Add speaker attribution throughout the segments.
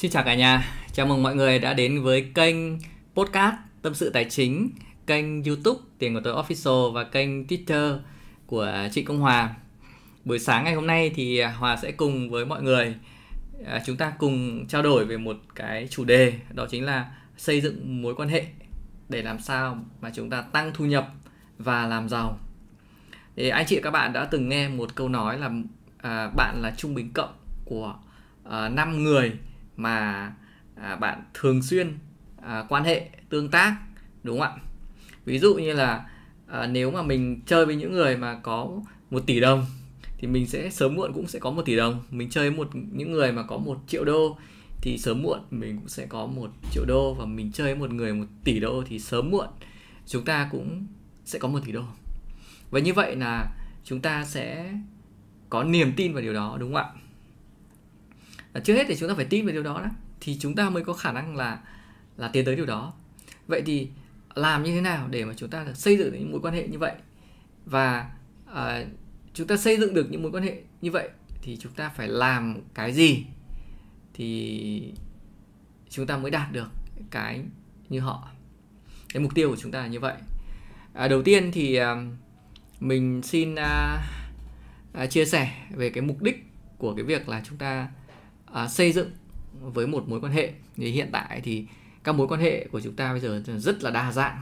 Speaker 1: Xin chào cả nhà, chào mừng mọi người đã đến với kênh podcast Tâm sự Tài chính, kênh YouTube Tiền của tôi Official và kênh Twitter của chị Công Hòa. Buổi sáng ngày hôm nay thì Hòa sẽ cùng với mọi người à, chúng ta cùng trao đổi về một cái chủ đề đó chính là xây dựng mối quan hệ để làm sao mà chúng ta tăng thu nhập và làm giàu. Thì anh chị các bạn đã từng nghe một câu nói là à, bạn là trung bình cộng của à, 5 người mà à, bạn thường xuyên à, quan hệ tương tác đúng không ạ? Ví dụ như là à, nếu mà mình chơi với những người mà có một tỷ đồng thì mình sẽ sớm muộn cũng sẽ có một tỷ đồng. Mình chơi một những người mà có một triệu đô thì sớm muộn mình cũng sẽ có một triệu đô. Và mình chơi một người một tỷ đô thì sớm muộn chúng ta cũng sẽ có một tỷ đô. Và như vậy là chúng ta sẽ có niềm tin vào điều đó đúng không ạ? Trước hết thì chúng ta phải tin về điều đó đó thì chúng ta mới có khả năng là là tiến tới điều đó. Vậy thì làm như thế nào để mà chúng ta xây dựng những mối quan hệ như vậy? Và uh, chúng ta xây dựng được những mối quan hệ như vậy thì chúng ta phải làm cái gì thì chúng ta mới đạt được cái như họ? Cái mục tiêu của chúng ta là như vậy. À, đầu tiên thì à, mình xin à, à, chia sẻ về cái mục đích của cái việc là chúng ta à, xây dựng với một mối quan hệ. Thì hiện tại thì các mối quan hệ của chúng ta bây giờ rất là đa dạng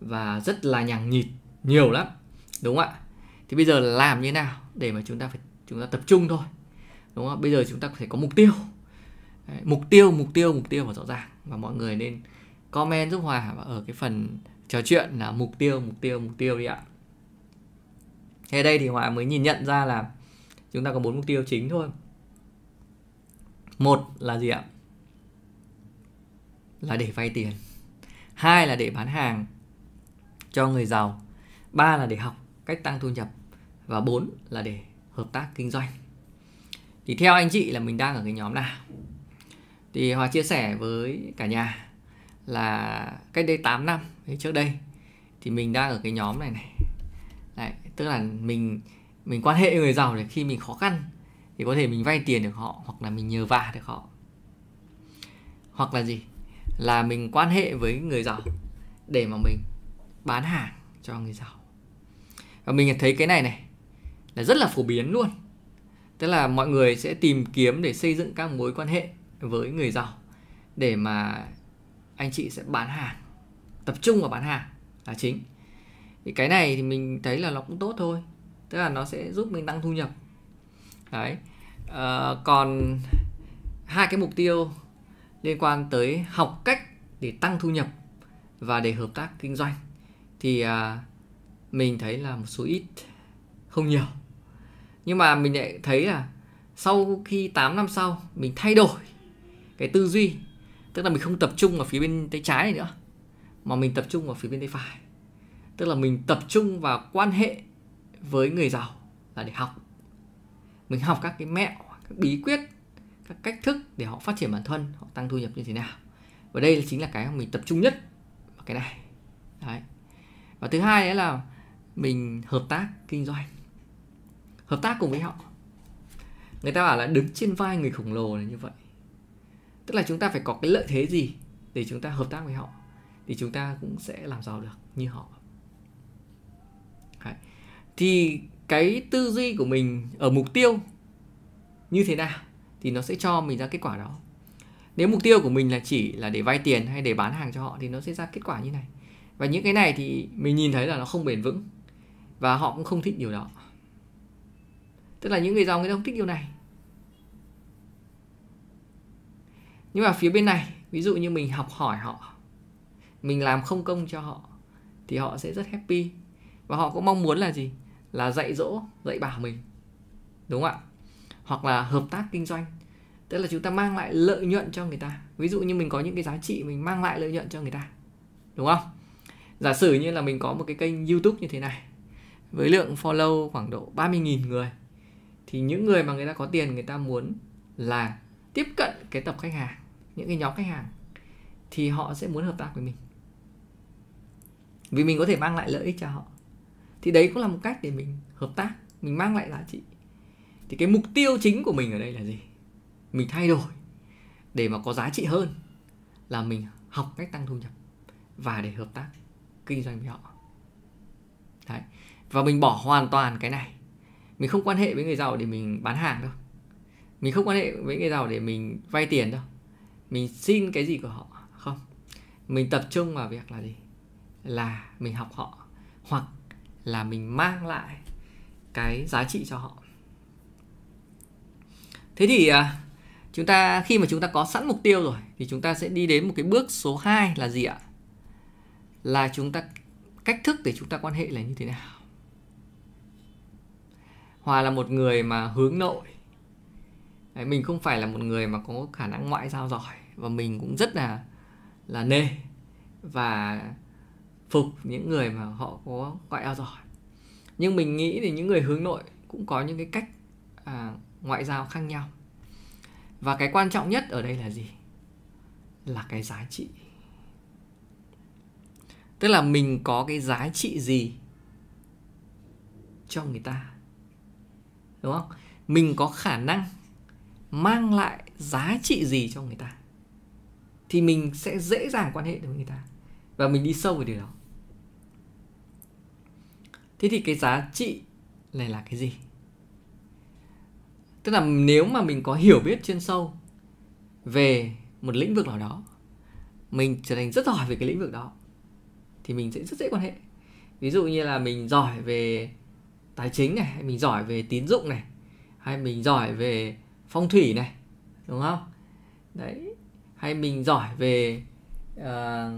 Speaker 1: và rất là nhằng nhịt nhiều lắm đúng không ạ? Thì bây giờ làm như thế nào để mà chúng ta phải chúng ta tập trung thôi đúng không bây giờ chúng ta phải có mục tiêu. Đấy, mục tiêu mục tiêu mục tiêu và rõ ràng. Và mọi người nên comment giúp hòa ở cái phần trò chuyện là mục tiêu mục tiêu mục tiêu đi ạ. Thế đây thì hòa mới nhìn nhận ra là chúng ta có bốn mục tiêu chính thôi một là gì ạ? Là để vay tiền. Hai là để bán hàng cho người giàu. Ba là để học cách tăng thu nhập. Và bốn là để hợp tác kinh doanh. Thì theo anh chị là mình đang ở cái nhóm nào? Thì Hòa chia sẻ với cả nhà là cách đây 8 năm trước đây thì mình đang ở cái nhóm này này. Đấy, tức là mình mình quan hệ với người giàu để khi mình khó khăn thì có thể mình vay tiền được họ, hoặc là mình nhờ vả được họ. Hoặc là gì? Là mình quan hệ với người giàu để mà mình bán hàng cho người giàu. Và mình thấy cái này này, là rất là phổ biến luôn. Tức là mọi người sẽ tìm kiếm để xây dựng các mối quan hệ với người giàu để mà anh chị sẽ bán hàng, tập trung vào bán hàng là chính. Thì cái này thì mình thấy là nó cũng tốt thôi. Tức là nó sẽ giúp mình tăng thu nhập đấy. À, còn hai cái mục tiêu liên quan tới học cách để tăng thu nhập và để hợp tác kinh doanh thì à, mình thấy là một số ít không nhiều. Nhưng mà mình lại thấy là sau khi 8 năm sau mình thay đổi cái tư duy tức là mình không tập trung vào phía bên tay trái này nữa mà mình tập trung vào phía bên tay phải. Tức là mình tập trung vào quan hệ với người giàu là để học mình học các cái mẹo, các bí quyết, các cách thức để họ phát triển bản thân, họ tăng thu nhập như thế nào. Và đây chính là cái mà mình tập trung nhất vào cái này. Đấy. Và thứ hai đấy là mình hợp tác kinh doanh. Hợp tác cùng với họ. Người ta bảo là đứng trên vai người khổng lồ là như vậy. Tức là chúng ta phải có cái lợi thế gì để chúng ta hợp tác với họ, thì chúng ta cũng sẽ làm giàu được như họ. Đấy. thì cái tư duy của mình ở mục tiêu như thế nào thì nó sẽ cho mình ra kết quả đó. Nếu mục tiêu của mình là chỉ là để vay tiền hay để bán hàng cho họ thì nó sẽ ra kết quả như này. Và những cái này thì mình nhìn thấy là nó không bền vững và họ cũng không thích điều đó. Tức là những người giàu người ta không thích điều này. Nhưng mà phía bên này, ví dụ như mình học hỏi họ, mình làm không công cho họ thì họ sẽ rất happy. Và họ cũng mong muốn là gì? Là dạy dỗ, dạy bảo mình, đúng không ạ? Hoặc là hợp tác kinh doanh. Tức là chúng ta mang lại lợi nhuận cho người ta. Ví dụ như mình có những cái giá trị, mình mang lại lợi nhuận cho người ta, đúng không? Giả sử như là mình có một cái kênh youtube như thế này, với lượng follow khoảng độ 30.000 người, thì những người mà người ta có tiền, người ta muốn là tiếp cận cái tập khách hàng, những cái nhóm khách hàng, thì họ sẽ muốn hợp tác với mình. Vì mình có thể mang lại lợi ích cho họ thì đấy cũng là một cách để mình hợp tác, mình mang lại giá trị. Thì cái mục tiêu chính của mình ở đây là gì? Mình thay đổi để mà có giá trị hơn là mình học cách tăng thu nhập và để hợp tác kinh doanh với họ. Đấy. Và mình bỏ hoàn toàn cái này. Mình không quan hệ với người giàu để mình bán hàng đâu. Mình không quan hệ với người giàu để mình vay tiền đâu. Mình xin cái gì của họ, không. Mình tập trung vào việc là gì? Là mình học họ, hoặc là mình mang lại cái giá trị cho họ. Thế thì à, chúng ta khi mà chúng ta có sẵn mục tiêu rồi thì chúng ta sẽ đi đến một cái bước số 2 là gì ạ? Là chúng ta cách thức để chúng ta quan hệ là như thế nào? Hòa là một người mà hướng nội. Đấy, mình không phải là một người mà có khả năng ngoại giao giỏi và mình cũng rất là là nề. Và phục những người mà họ có ngoại giao giỏi. Nhưng mình nghĩ thì những người hướng nội cũng có những cái cách à, ngoại giao khác nhau. Và cái quan trọng nhất ở đây là gì? Là cái giá trị. Tức là mình có cái giá trị gì cho người ta? Đúng không? Mình có khả năng mang lại giá trị gì cho người ta? Thì mình sẽ dễ dàng quan hệ được với người ta. Và mình đi sâu vào điều đó thế thì cái giá trị này là cái gì? Tức là nếu mà mình có hiểu biết chuyên sâu về một lĩnh vực nào đó mình trở thành rất giỏi về cái lĩnh vực đó thì mình sẽ rất dễ quan hệ. Ví dụ như là mình giỏi về tài chính này hay mình giỏi về tín dụng này hay mình giỏi về phong thủy này đúng không? Đấy. Hay mình giỏi về ờ,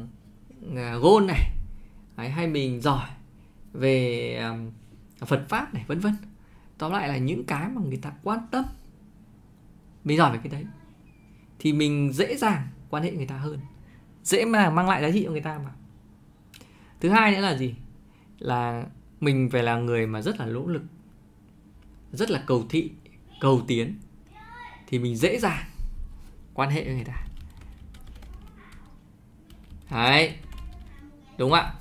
Speaker 1: ờ, uh, gôn này. Đấy, hay mình giỏi về Phật pháp này, vân vân. Tóm lại là những cái mà người ta quan tâm. Mình giỏi về cái đấy. Thì mình dễ dàng quan hệ người ta hơn. Dễ mà mang lại giá trị cho người ta mà. Thứ hai nữa là gì? Là mình phải là người mà rất là nỗ lực. Rất là cầu thị, cầu tiến. Thì mình dễ dàng quan hệ với người ta. Đấy. Đúng không ạ?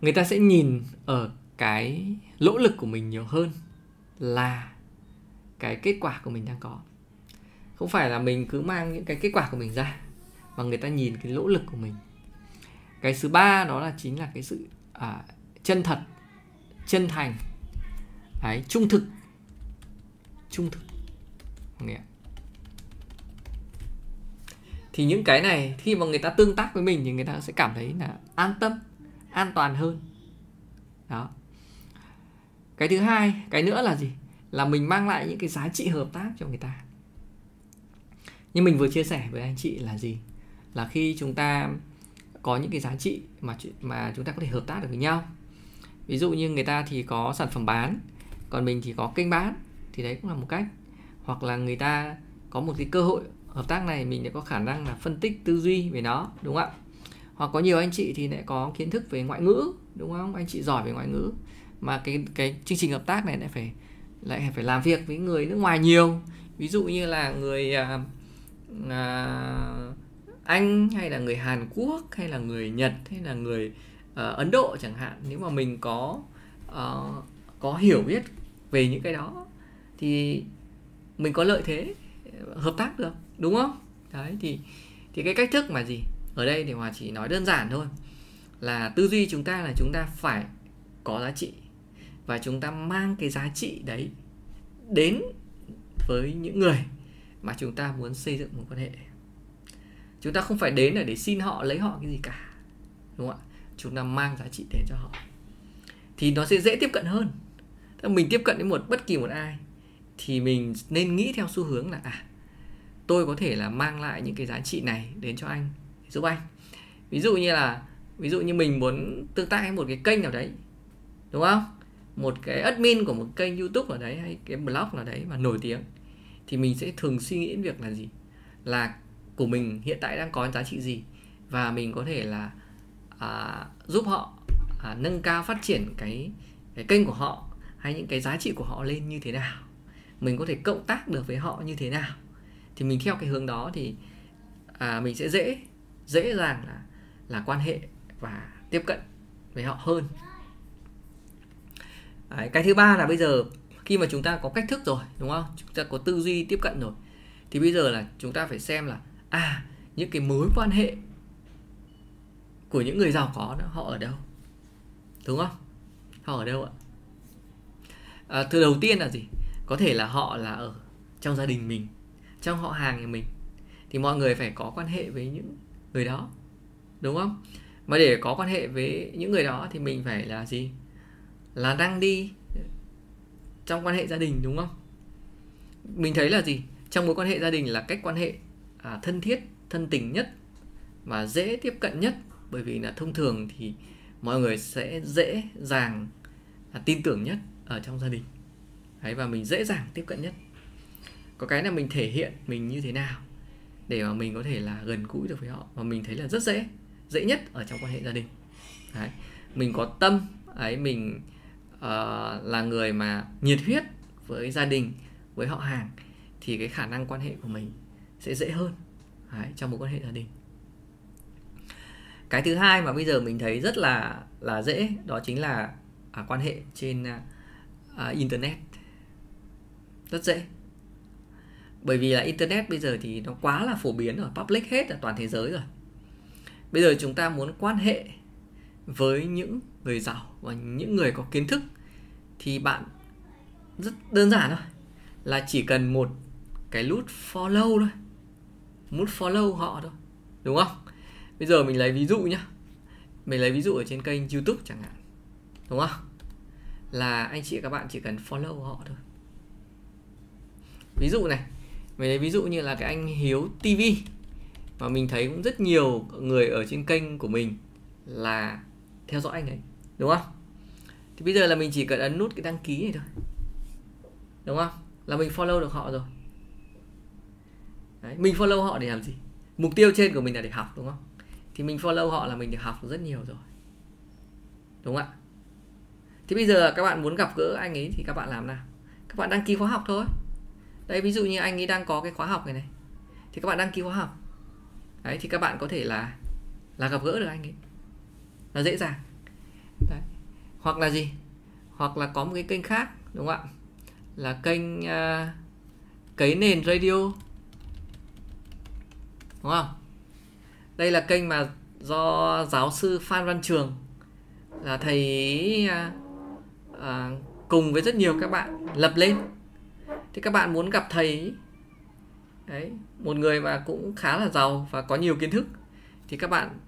Speaker 1: Người ta sẽ nhìn ở cái lỗ lực của mình nhiều hơn là cái kết quả của mình đang có. Không phải là mình cứ mang những cái kết quả của mình ra mà người ta nhìn cái lỗ lực của mình. Cái thứ ba đó là chính là cái sự à, chân thật chân thành. Đấy trung thực. Trung thực. Thì những cái này khi mà người ta tương tác với mình thì người ta sẽ cảm thấy là an tâm an toàn hơn. Đó. Cái thứ hai, cái nữa là gì? Là mình mang lại những cái giá trị hợp tác cho người ta. Như mình vừa chia sẻ với anh chị là gì? Là khi chúng ta có những cái giá trị mà mà chúng ta có thể hợp tác được với nhau. Ví dụ như người ta thì có sản phẩm bán, còn mình thì có kênh bán, thì đấy cũng là một cách. Hoặc là người ta có một cái cơ hội hợp tác này, mình sẽ có khả năng là phân tích tư duy về nó, đúng không ạ? Hoặc có nhiều anh chị thì lại có kiến thức về ngoại ngữ đúng không? Anh chị giỏi về ngoại ngữ. Mà cái cái chương trình hợp tác này lại phải lại phải làm việc với người nước ngoài nhiều. Ví dụ như là người à, à, anh hay là người hàn quốc hay là người nhật hay là người à, ấn độ chẳng hạn. Nếu mà mình có à, có hiểu biết về những cái đó thì mình có lợi thế ờ, hợp tác được đúng không? Đấy thì thì cái cách thức mà gì? Ở đây thì hòa chỉ nói đơn giản thôi là tư duy chúng ta là chúng ta phải có giá trị và chúng ta mang cái giá trị đấy đến với những người mà chúng ta muốn xây dựng một quan hệ. Chúng ta không phải đến là để xin họ, lấy họ cái gì cả, đúng không ạ? Chúng ta mang giá trị đến cho họ. Thì nó sẽ dễ tiếp cận hơn. Mình tiếp cận đến một bất kỳ một ai thì mình nên nghĩ theo xu hướng là à tôi có thể là mang lại những cái giá trị này đến cho anh giúp anh ví dụ như là ví dụ như mình muốn tương tác với một cái kênh nào đấy đúng không? Một cái admin của một kênh youtube ở đấy hay cái blog nào đấy mà nổi tiếng thì mình sẽ thường suy nghĩ đến việc là gì? Là của mình hiện tại đang có giá trị gì? Và mình có thể là à, giúp họ à, nâng cao phát triển cái cái kênh của họ hay những cái giá trị của họ lên như thế nào? Mình có thể cộng tác được với họ như thế nào? Thì mình theo cái hướng đó thì à, mình sẽ dễ dễ dàng là là quan hệ và tiếp cận với họ hơn. Đấy, cái thứ ba là bây giờ khi mà chúng ta có cách thức rồi đúng không? Chúng ta có tư duy tiếp cận rồi thì bây giờ là chúng ta phải xem là à những cái mối quan hệ của những người giàu có đó họ ở đâu? Đúng không? Họ ở đâu ạ? À, từ đầu tiên là gì? Có thể là họ là ở trong gia đình mình trong họ hàng nhà mình. Thì mọi người phải có quan hệ với những người đó đúng không? Mà để có quan hệ với những người đó thì mình phải là gì? Là đang đi trong quan hệ gia đình đúng không? Mình thấy là gì? Trong mối quan hệ gia đình là cách quan hệ à, thân thiết thân tình nhất và dễ tiếp cận nhất. Bởi vì là thông thường thì mọi người sẽ dễ dàng à, tin tưởng nhất ở trong gia đình. Đấy, và mình dễ dàng tiếp cận nhất. Có cái là mình thể hiện mình như thế nào? Để mà mình có thể là gần gũi được với họ. Và mình thấy là rất dễ dễ nhất ở trong quan hệ gia đình. Đấy mình có tâm ấy mình uh, là người mà nhiệt huyết với gia đình với họ hàng thì cái khả năng quan hệ của mình sẽ dễ hơn đấy, trong mối quan hệ gia đình. Cái thứ hai mà bây giờ mình thấy rất là là dễ đó chính là à, quan hệ trên à, à internet. Rất dễ bởi vì là internet bây giờ thì nó quá là phổ biến ở public hết ở toàn thế giới rồi. Bây giờ chúng ta muốn quan hệ với những người giàu và những người có kiến thức thì bạn rất đơn giản thôi, là chỉ cần một cái nút follow thôi. Nút follow họ thôi, đúng không? Bây giờ mình lấy ví dụ nhá. Mình lấy ví dụ ở trên kênh youtube chẳng hạn, đúng không? Là anh chị các bạn chỉ cần follow họ thôi. Ví dụ này mình lấy ví dụ như là cái anh hiếu tv mà mình thấy cũng rất nhiều người ở trên kênh của mình là theo dõi anh ấy đúng không? Thì bây giờ là mình chỉ cần ấn nút cái đăng ký này thôi đúng không? Là mình follow được họ rồi. Đấy, mình follow họ để làm gì? Mục tiêu trên của mình là để học đúng không? Thì mình follow họ là mình được học rất nhiều rồi đúng không ạ? Thì bây giờ các bạn muốn gặp gỡ anh ấy thì các bạn làm nào? Các bạn đăng ký khóa học thôi đây ví dụ như anh ấy đang có cái khóa học này này thì các bạn đăng ký khóa học. Đấy thì các bạn có thể là là gặp gỡ được anh ấy. Là dễ dàng. Đấy. hoặc là gì? Hoặc là có một cái kênh khác đúng không ạ? Là kênh uh, cấy nền radio. Đúng không? Đây là kênh mà do giáo sư phan văn trường là thầy uh, uh, cùng với rất nhiều các bạn lập lên thì các bạn muốn gặp thầy đấy một người mà cũng khá là giàu và có nhiều kiến thức thì các bạn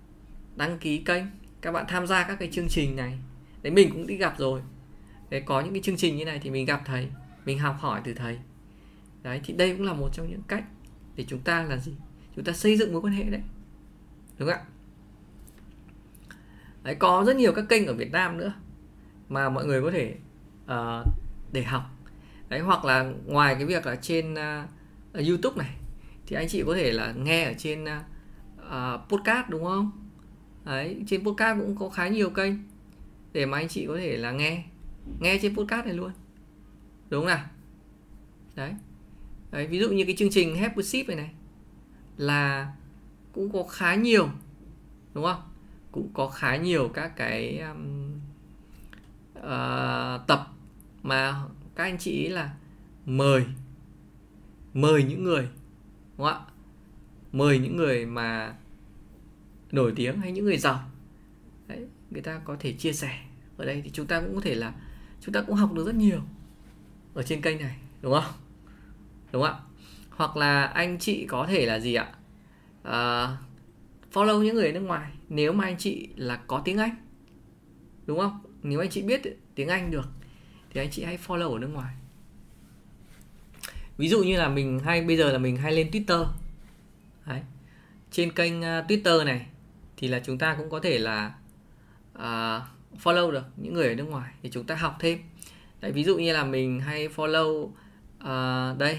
Speaker 1: đăng ký kênh các bạn tham gia các cái chương trình này. Đấy mình cũng đi gặp rồi. Đấy có những cái chương trình như này thì mình gặp thầy mình học hỏi từ thầy. Đấy thì đây cũng là một trong những cách để chúng ta là gì? Chúng ta xây dựng mối quan hệ đấy. Đúng không ạ? Đấy có rất nhiều các kênh ở Việt Nam nữa mà mọi người có thể uh, để học đấy hoặc là ngoài cái việc là trên uh, YouTube này thì anh chị có thể là nghe ở trên uh, podcast đúng không? Đấy trên podcast cũng có khá nhiều kênh để mà anh chị có thể là nghe nghe trên podcast này luôn. Đúng không nào? Đấy, đấy ví dụ như cái chương trình Happy Ship này này là cũng có khá nhiều đúng không? Cũng có khá nhiều các cái um, uh, tập mà các anh chị là mời. Mời những người đúng không ạ? Mời những người mà nổi tiếng hay những người giàu. Đấy, người ta có thể chia sẻ. Ở đây thì chúng ta cũng có thể là chúng ta cũng học được rất nhiều ở trên kênh này đúng không? Đúng không ạ? Hoặc là anh chị có thể là gì ạ? À, follow những người ở nước ngoài. Nếu mà anh chị là có tiếng anh đúng không? Nếu anh chị biết tiếng anh được thì anh chị hãy follow ở nước ngoài. Ví dụ như là mình hay bây giờ là mình hay lên twitter. Đấy. trên kênh uh, twitter này thì là chúng ta cũng có thể là uh, follow được những người ở nước ngoài để chúng ta học thêm. Đấy, ví dụ như là mình hay follow uh, đây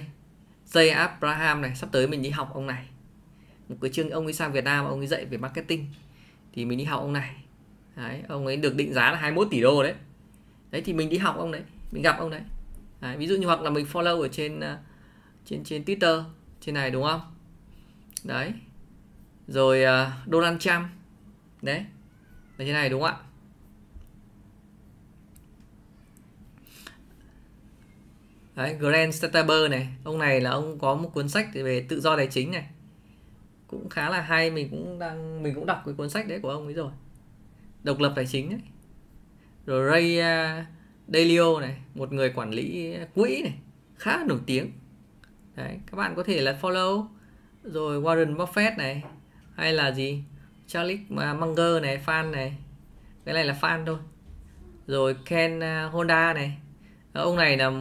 Speaker 1: Jay Abraham này sắp tới mình đi học ông này. Một cái chương ông ấy sang Việt Nam ông ấy dạy về marketing thì mình đi học ông này. Đấy, ông ấy được định giá là 21 tỷ đô đấy đấy thì mình đi học ông đấy mình gặp ông đấy, đấy ví dụ như hoặc là mình follow ở trên à, trên trên Twitter trên này đúng không? Đấy. Rồi uh, Donald Trump. Đấy là thế này đúng không ạ? Đấy Grant Stataber này ông này là ông có một cuốn sách về tự do tài chính này. Cũng khá là hay mình cũng đang mình cũng đọc cái cuốn sách đấy của ông ấy rồi. Độc lập tài chính đấy rồi Ray à, uh, Dalio này một người quản lý quỹ này khá là nổi tiếng. Đấy các bạn có thể là follow. Rồi Warren Buffett này hay là gì? Charlie Munger này fan này. Cái này là fan thôi. Rồi Ken à, Honda này. Ông này là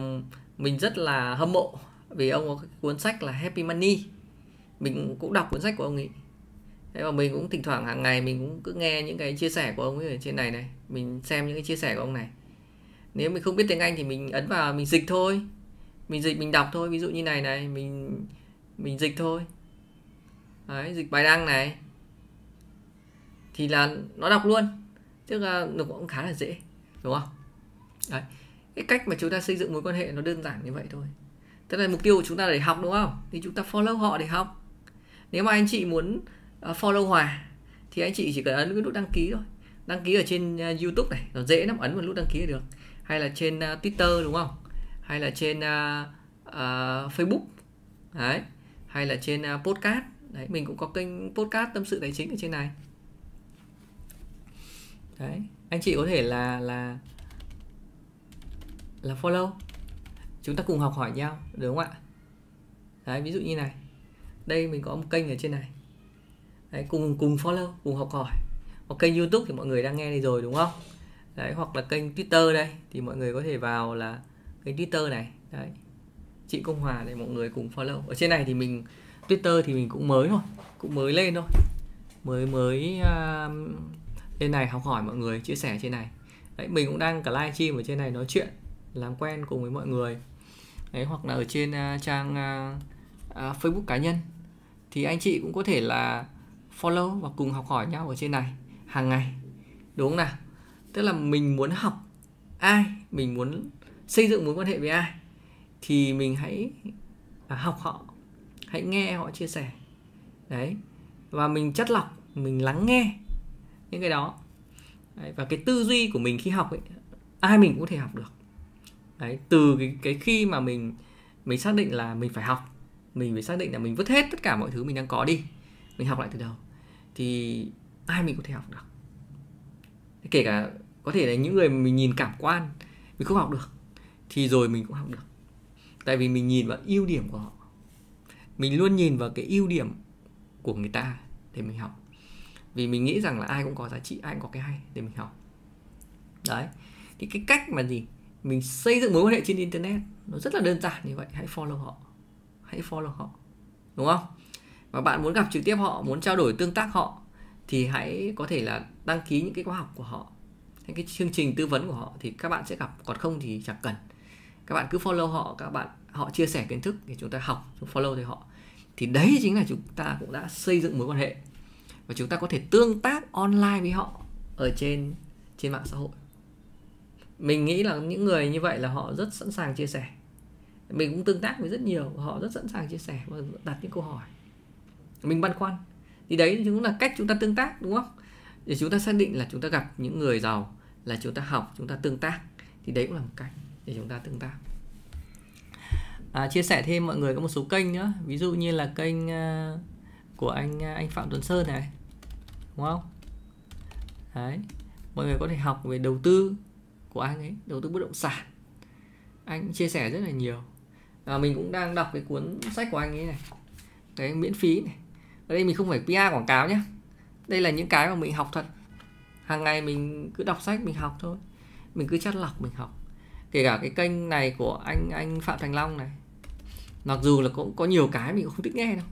Speaker 1: mình rất là hâm mộ vì ông có cuốn sách là Happy Money. Mình cũng đọc cuốn sách của ông ấy thế mà mình cũng thỉnh thoảng hàng ngày mình cũng cứ nghe những cái chia sẻ của ông ấy ở trên này này. Mình xem những cái chia sẻ của ông này. Nếu mình không biết tiếng anh thì mình ấn vào mình dịch thôi. Mình dịch, mình đọc thôi. Ví dụ như này này, mình mình dịch thôi. Đấy, dịch bài đăng này. Thì là nó đọc luôn. Tức là nó cũng khá là dễ, đúng không? Đấy. Cái cách mà chúng ta xây dựng mối quan hệ nó đơn giản như vậy thôi. Tức là mục tiêu của chúng ta để học, đúng không? Thì chúng ta follow họ để học. Nếu mà anh chị muốn uh, follow hòa. Thì anh chị chỉ cần ấn cái nút đăng ký thôi. Đăng ký ở trên uh, youtube này. Nó dễ lắm ấn vào nút đăng ký là được. Hay là trên uh, twitter đúng không? Hay là trên uh, uh, facebook. Đấy. Hay là trên uh, podcast. Đấy mình cũng có kênh podcast tâm sự tài chính ở trên này. Đấy. Anh chị có thể là là là follow. Chúng ta cùng học hỏi nhau đúng không ạ? Đấy ví dụ như này. Đây mình có một kênh ở trên này đấy, cùng cùng follow cùng học hỏi. Hoặc kênh youtube thì mọi người đang nghe đây rồi đúng không? Đấy hoặc là kênh twitter đây thì mọi người có thể vào là kênh twitter này. Đấy chị công hòa để mọi người cùng follow. Ở trên này thì mình twitter thì mình cũng mới thôi cũng mới lên thôi. Mới mới uh, lên này học hỏi mọi người chia sẻ trên này. Đấy mình cũng đang cả live stream ở trên này nói chuyện làm quen cùng với mọi người. Đấy hoặc là ở trên uh, trang uh, uh, facebook cá nhân. Thì anh chị cũng có thể là follow và cùng học hỏi nhau ở trên này hàng ngày. Đúng không nào? Tức là mình muốn học ai mình muốn xây dựng mối quan hệ với ai thì mình hãy à, học họ hãy nghe họ chia sẻ. Đấy. Và mình chất lọc mình lắng nghe những cái đó. Đấy, và cái tư duy của mình khi học ấy ai mình cũng thể học được. Đấy từ cái cái khi mà mình mình xác định là mình phải học mình phải xác định là mình vứt hết tất cả mọi thứ mình đang có đi mình học lại từ đầu. Thì ai mình có thể học được? Kể cả có thể là những người mình nhìn cảm quan, mình không học được, thì rồi mình cũng học được. Tại vì mình nhìn vào ưu điểm của họ. Mình luôn nhìn vào cái ưu điểm của người ta để mình học. Vì mình nghĩ rằng là ai cũng có giá trị, ai cũng có cái hay để mình học. Đấy. Thì cái cách mà gì? Mình xây dựng mối quan hệ trên internet, nó rất là đơn giản như vậy. Hãy follow họ. Hãy follow họ. Đúng không? Và bạn muốn gặp trực tiếp họ, muốn trao đổi tương tác họ, thì hãy có thể là đăng ký những cái khóa học của họ, những cái chương trình tư vấn của họ thì các bạn sẽ gặp. Còn không thì chẳng cần. Các bạn cứ follow họ, các bạn, họ chia sẻ kiến thức thì chúng ta học, chúng follow thì họ. Thì đấy chính là chúng ta cũng đã xây dựng mối quan hệ. Và chúng ta có thể tương tác online với họ ở trên trên mạng xã hội. Mình nghĩ là những người như vậy là họ rất sẵn sàng chia sẻ. Mình cũng tương tác với rất nhiều, họ rất sẵn sàng chia sẻ và đặt những câu hỏi mình băn khoăn. Thì đấy cũng là cách chúng ta tương tác đúng không? Để chúng ta xác định là chúng ta gặp những người giàu là chúng ta học chúng ta tương tác. Thì đấy cũng là một cách để chúng ta tương tác. À, chia sẻ thêm mọi người có một số kênh nữa. Ví dụ như là kênh uh, của anh uh, anh phạm tuấn sơn này đúng không? Đấy. Mọi người có thể học về đầu tư của anh ấy đầu tư bất động sản. Anh chia sẻ rất là nhiều. Và mình cũng đang đọc cái cuốn sách của anh ấy này. Cái miễn phí này ở đây mình không phải PR quảng cáo nhé. Đây là những cái mà mình học thật. Hàng ngày mình cứ đọc sách mình học thôi. Mình cứ chắt lọc mình học. Kể cả cái kênh này của anh anh phạm thành long này. Mặc dù là cũng có nhiều cái mình cũng không thích nghe đâu.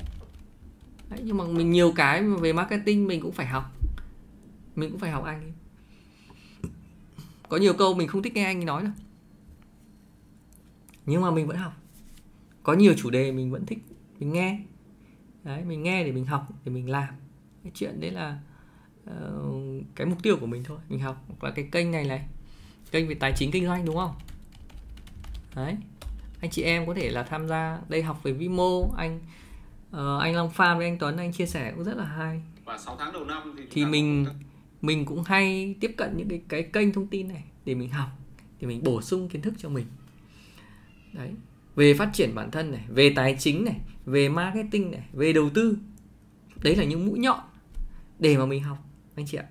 Speaker 1: Đấy, nhưng mà mình nhiều cái về marketing mình cũng phải học. Mình cũng phải học anh ấy. có nhiều câu mình không thích nghe anh ấy nói đâu. Nhưng mà mình vẫn học. Có nhiều chủ đề mình vẫn thích mình nghe đấy mình nghe để mình học để mình làm. Cái chuyện đấy là uh, cái mục tiêu của mình thôi mình học. Hoặc là cái kênh này này kênh về tài chính kinh doanh đúng không? Đấy. Anh chị em có thể là tham gia đây học về Vimo anh uh, anh Long Phan với anh Tuấn anh chia sẻ cũng rất là hay.
Speaker 2: Và 6 tháng đầu năm thì,
Speaker 1: thì mình mình cũng hay tiếp cận những cái cái kênh thông tin này để mình học để mình bổ sung kiến thức cho mình. Đấy về phát triển bản thân này, về tài chính này, về marketing này, về đầu tư. Đấy là những mũi nhọn để mà mình học, anh chị ạ.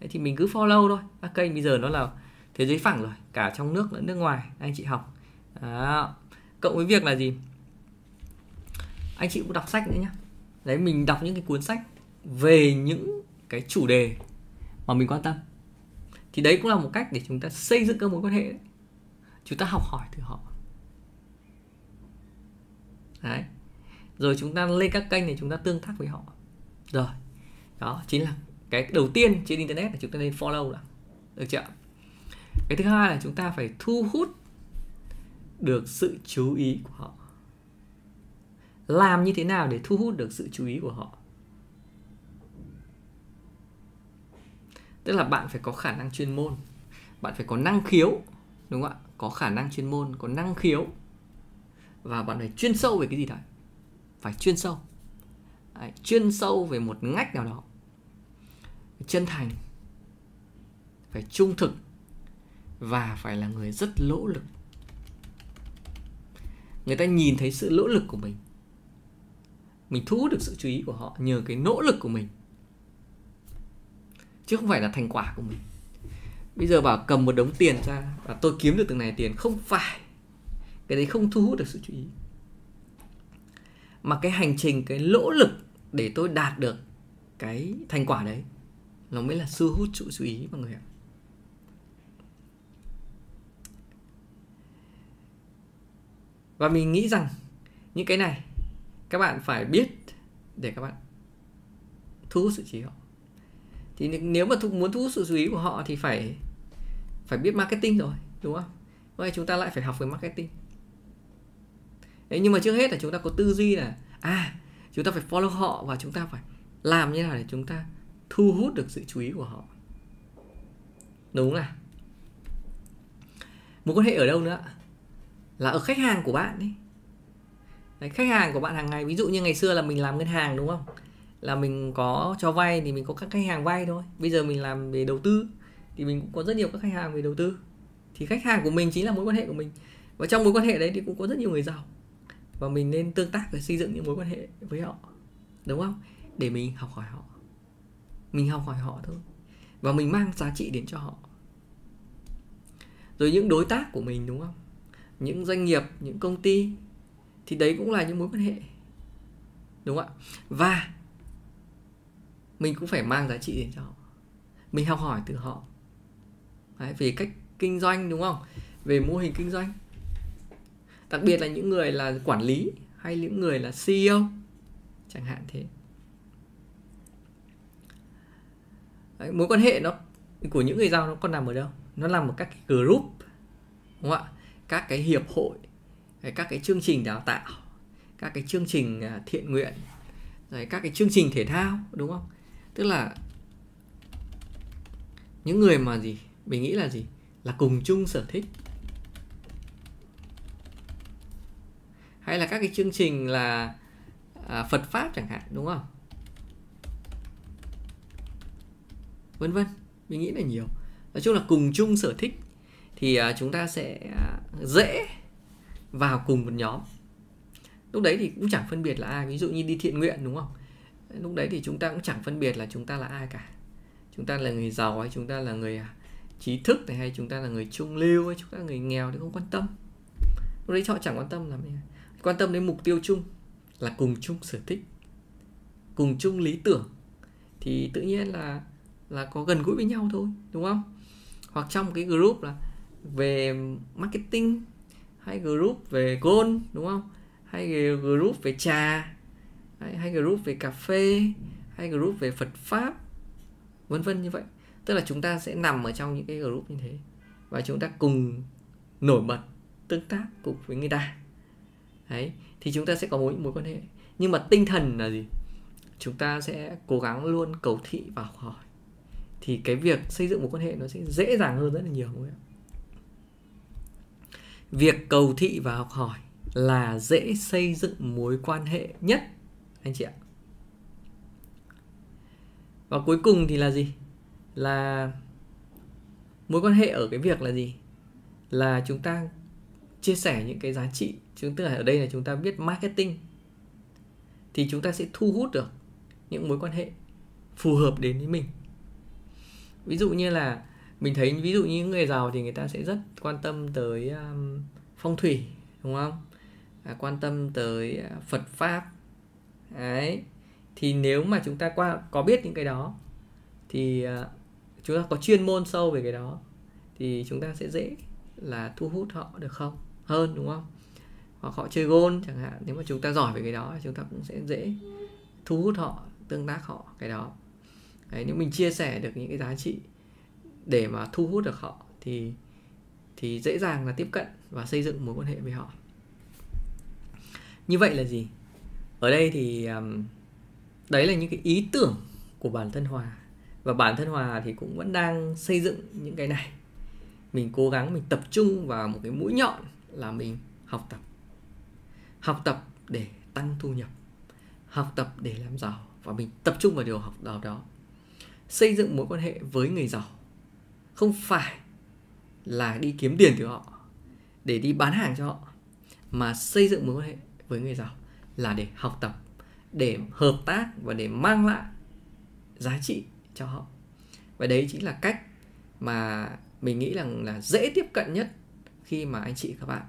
Speaker 1: Đấy, thì mình cứ follow thôi. Các kênh bây giờ nó là thế giới phẳng rồi, cả trong nước lẫn nước ngoài, anh chị học. Đó. cộng với việc là gì? Anh chị cũng đọc sách nữa nhá. Đấy, mình đọc những cái cuốn sách về những cái chủ đề mà mình quan tâm. Thì đấy cũng là một cách để chúng ta xây dựng các mối quan hệ. Đấy. chúng ta học hỏi từ họ đấy. Rồi chúng ta lên các kênh để chúng ta tương tác với họ. Rồi. Đó, chính là cái đầu tiên trên internet là chúng ta nên follow là được chưa cái thứ hai là chúng ta phải thu hút được sự chú ý của họ. Làm như thế nào để thu hút được sự chú ý của họ? Tức là bạn phải có khả năng chuyên môn. Bạn phải có năng khiếu, đúng không ạ? Có khả năng chuyên môn, có năng khiếu và bạn phải chuyên sâu về cái gì đấy phải chuyên sâu. Đấy, chuyên sâu về một ngách nào đó. Chân thành. Phải trung thực. Và phải là người rất lỗ lực. Người ta nhìn thấy sự nỗ lực của mình. Mình thu hút được sự chú ý của họ nhờ cái nỗ lực của mình. Chứ không phải là thành quả của mình. Bây giờ bảo cầm một đống tiền ra và tôi kiếm được từng này tiền không phải cái đấy không thu hút được sự chú ý. Mà cái hành trình, cái nỗ lực để tôi đạt được cái thành quả đấy, nó mới là thu hút sự chú ý mọi người ạ. Và mình nghĩ rằng những cái này các bạn phải biết để các bạn thu hút sự chú ý họ. Thì nếu mà muốn thu hút sự chú ý của họ thì phải phải biết marketing rồi, đúng không? Vậy chúng ta lại phải học về marketing. Đấy, nhưng mà trước hết là chúng ta có tư duy là à chúng ta phải follow họ và chúng ta phải làm như nào để chúng ta thu hút được sự chú ý của họ. Đúng là mối quan hệ ở đâu nữa? Là ở khách hàng của bạn ấy Đấy, khách hàng của bạn hàng ngày ví dụ như ngày xưa là mình làm ngân hàng đúng không? Là mình có cho vay thì mình có các khách hàng vay thôi. Bây giờ mình làm về đầu tư thì mình cũng có rất nhiều các khách hàng về đầu tư. Thì khách hàng của mình chính là mối quan hệ của mình. Và trong mối quan hệ đấy thì cũng có rất nhiều người giàu và mình nên tương tác và xây dựng những mối quan hệ với họ đúng không? Để mình học hỏi họ. Mình học hỏi họ thôi. Và mình mang giá trị đến cho họ. Rồi những đối tác của mình đúng không? Những doanh nghiệp những công ty thì đấy cũng là những mối quan hệ. Đúng không ạ? Và mình cũng phải mang giá trị đến cho họ. Mình học hỏi từ họ. Đấy, về cách kinh doanh đúng không? Về mô hình kinh doanh đặc biệt là những người là quản lý hay những người là CEO chẳng hạn thế. Đấy, mối quan hệ nó của những người giàu nó còn nằm ở đâu? Nó nằm ở các cái group đúng không ạ? Các cái hiệp hội các cái chương trình đào tạo các cái chương trình à, thiện nguyện rồi các cái chương trình thể thao đúng không? Tức là những người mà gì? Mình nghĩ là gì? Là cùng chung sở thích. Hay là các cái chương trình là à, Phật pháp chẳng hạn đúng không? Vân vân mình nghĩ là nhiều. Nói chung là cùng chung sở thích thì à, chúng ta sẽ à, dễ vào cùng một nhóm. Lúc đấy thì cũng chẳng phân biệt là ai ví dụ như đi thiện nguyện đúng không? Lúc đấy thì chúng ta cũng chẳng phân biệt là chúng ta là ai cả. Chúng ta là người giàu hay chúng ta là người à, trí thức này hay chúng ta là người trung lưu hay chúng ta là người nghèo thì không quan tâm. Lúc đấy họ chẳng quan tâm làm gì quan tâm đến mục tiêu chung là cùng chung sở thích cùng chung lý tưởng thì tự nhiên là là có gần gũi với nhau thôi đúng không? Hoặc trong cái group là về marketing hay group về gold đúng không? Hay group về trà hay, hay group về cà phê hay group về Phật pháp vân vân như vậy. Tức là chúng ta sẽ nằm ở trong những cái group như thế và chúng ta cùng nổi bật tương tác cùng với người ta đấy, thì chúng ta sẽ có mối mối quan hệ. Nhưng mà tinh thần là gì? Chúng ta sẽ cố gắng luôn cầu thị và học hỏi. Thì cái việc xây dựng một quan hệ nó sẽ dễ dàng hơn rất là nhiều việc cầu thị và học hỏi là dễ xây dựng mối quan hệ nhất, anh chị ạ. Và cuối cùng thì là gì? Là mối quan hệ ở cái việc là gì? Là chúng ta chia sẻ những cái giá trị chúng ta ở đây là chúng ta biết marketing. Thì chúng ta sẽ thu hút được những mối quan hệ phù hợp đến với mình. Ví dụ như là mình thấy ví dụ như những người giàu thì người ta sẽ rất quan tâm tới um, phong thủy đúng không? À, quan tâm tới uh, phật pháp. Đấy. Thì nếu mà chúng ta qua có biết những cái đó thì uh, chúng ta có chuyên môn sâu về cái đó thì chúng ta sẽ dễ là thu hút họ được không? Hơn đúng không? Hoặc họ chơi gôn chẳng hạn. Nếu mà chúng ta giỏi về cái đó chúng ta cũng sẽ dễ thu hút họ tương tác họ cái đó. Đấy, nếu mình chia sẻ được những cái giá trị để mà thu hút được họ thì thì dễ dàng là tiếp cận và xây dựng mối quan hệ với họ. Như vậy là gì? Ở đây thì um, đấy là những cái ý tưởng của bản thân hòa. Và bản thân hòa thì cũng vẫn đang xây dựng những cái này. Mình cố gắng mình tập trung vào một cái mũi nhọn là mình học tập học tập để tăng thu nhập học tập để làm giàu và mình tập trung vào điều học đó đó. Xây dựng mối quan hệ với người giàu không phải là đi kiếm tiền từ họ để đi bán hàng cho họ mà xây dựng mối quan hệ với người giàu là để học tập để hợp tác và để mang lại giá trị cho họ. Và đấy chính là cách mà mình nghĩ rằng là dễ tiếp cận nhất khi mà anh chị các bạn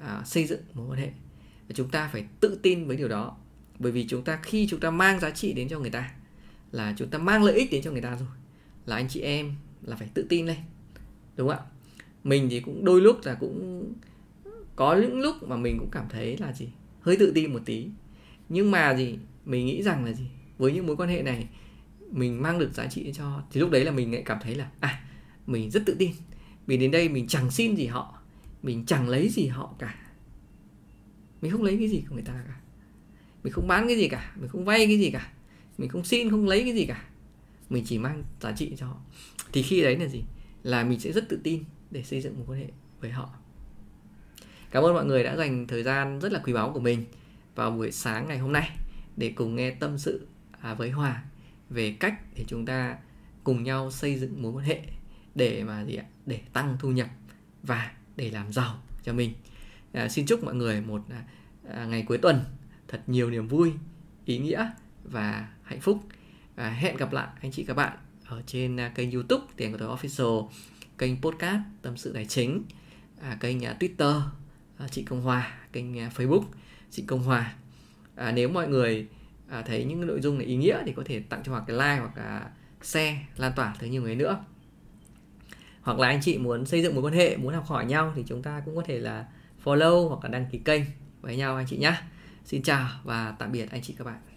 Speaker 1: à, xây dựng mối quan hệ chúng ta phải tự tin với điều đó. Bởi vì chúng ta, khi chúng ta mang giá trị đến cho người ta, là chúng ta mang lợi ích đến cho người ta rồi, là anh chị em là phải tự tin lên. Đúng không ạ? Mình thì cũng đôi lúc là cũng có những lúc mà mình cũng cảm thấy là gì? Hơi tự tin một tí. Nhưng mà gì? Mình nghĩ rằng là gì? Với những mối quan hệ này, mình mang được giá trị cho thì lúc đấy là mình lại cảm thấy là à mình rất tự tin. Vì đến đây mình chẳng xin gì họ, mình chẳng lấy gì họ cả mình không lấy cái gì của người ta cả. Mình không bán cái gì cả, mình không vay cái gì cả. Mình không xin, không lấy cái gì cả. Mình chỉ mang giá trị cho họ. Thì khi đấy là gì? Là mình sẽ rất tự tin để xây dựng một quan hệ với họ. Cảm ơn mọi người đã dành thời gian rất là quý báu của mình vào buổi sáng ngày hôm nay để cùng nghe tâm sự à, với hòa về cách để chúng ta cùng nhau xây dựng mối quan hệ để mà gì ạ? Để tăng thu nhập và để làm giàu cho mình à, xin chúc mọi người một à, à, ngày cuối tuần thật nhiều niềm vui ý nghĩa và hạnh phúc. À, hẹn gặp lại anh chị các bạn ở trên à, kênh youtube tiền của tôi official kênh podcast tâm sự tài chính à, kênh à, twitter à, chị công hòa kênh à, facebook chị công hòa. À, nếu mọi người à, thấy những nội dung này ý nghĩa thì có thể tặng cho hoặc cái like hoặc là share lan tỏa tới nhiều người nữa. Hoặc là anh chị muốn xây dựng mối quan hệ muốn học hỏi nhau thì chúng ta cũng có thể là follow hoặc là đăng ký kênh với nhau anh chị nhé xin chào và tạm biệt anh chị các bạn.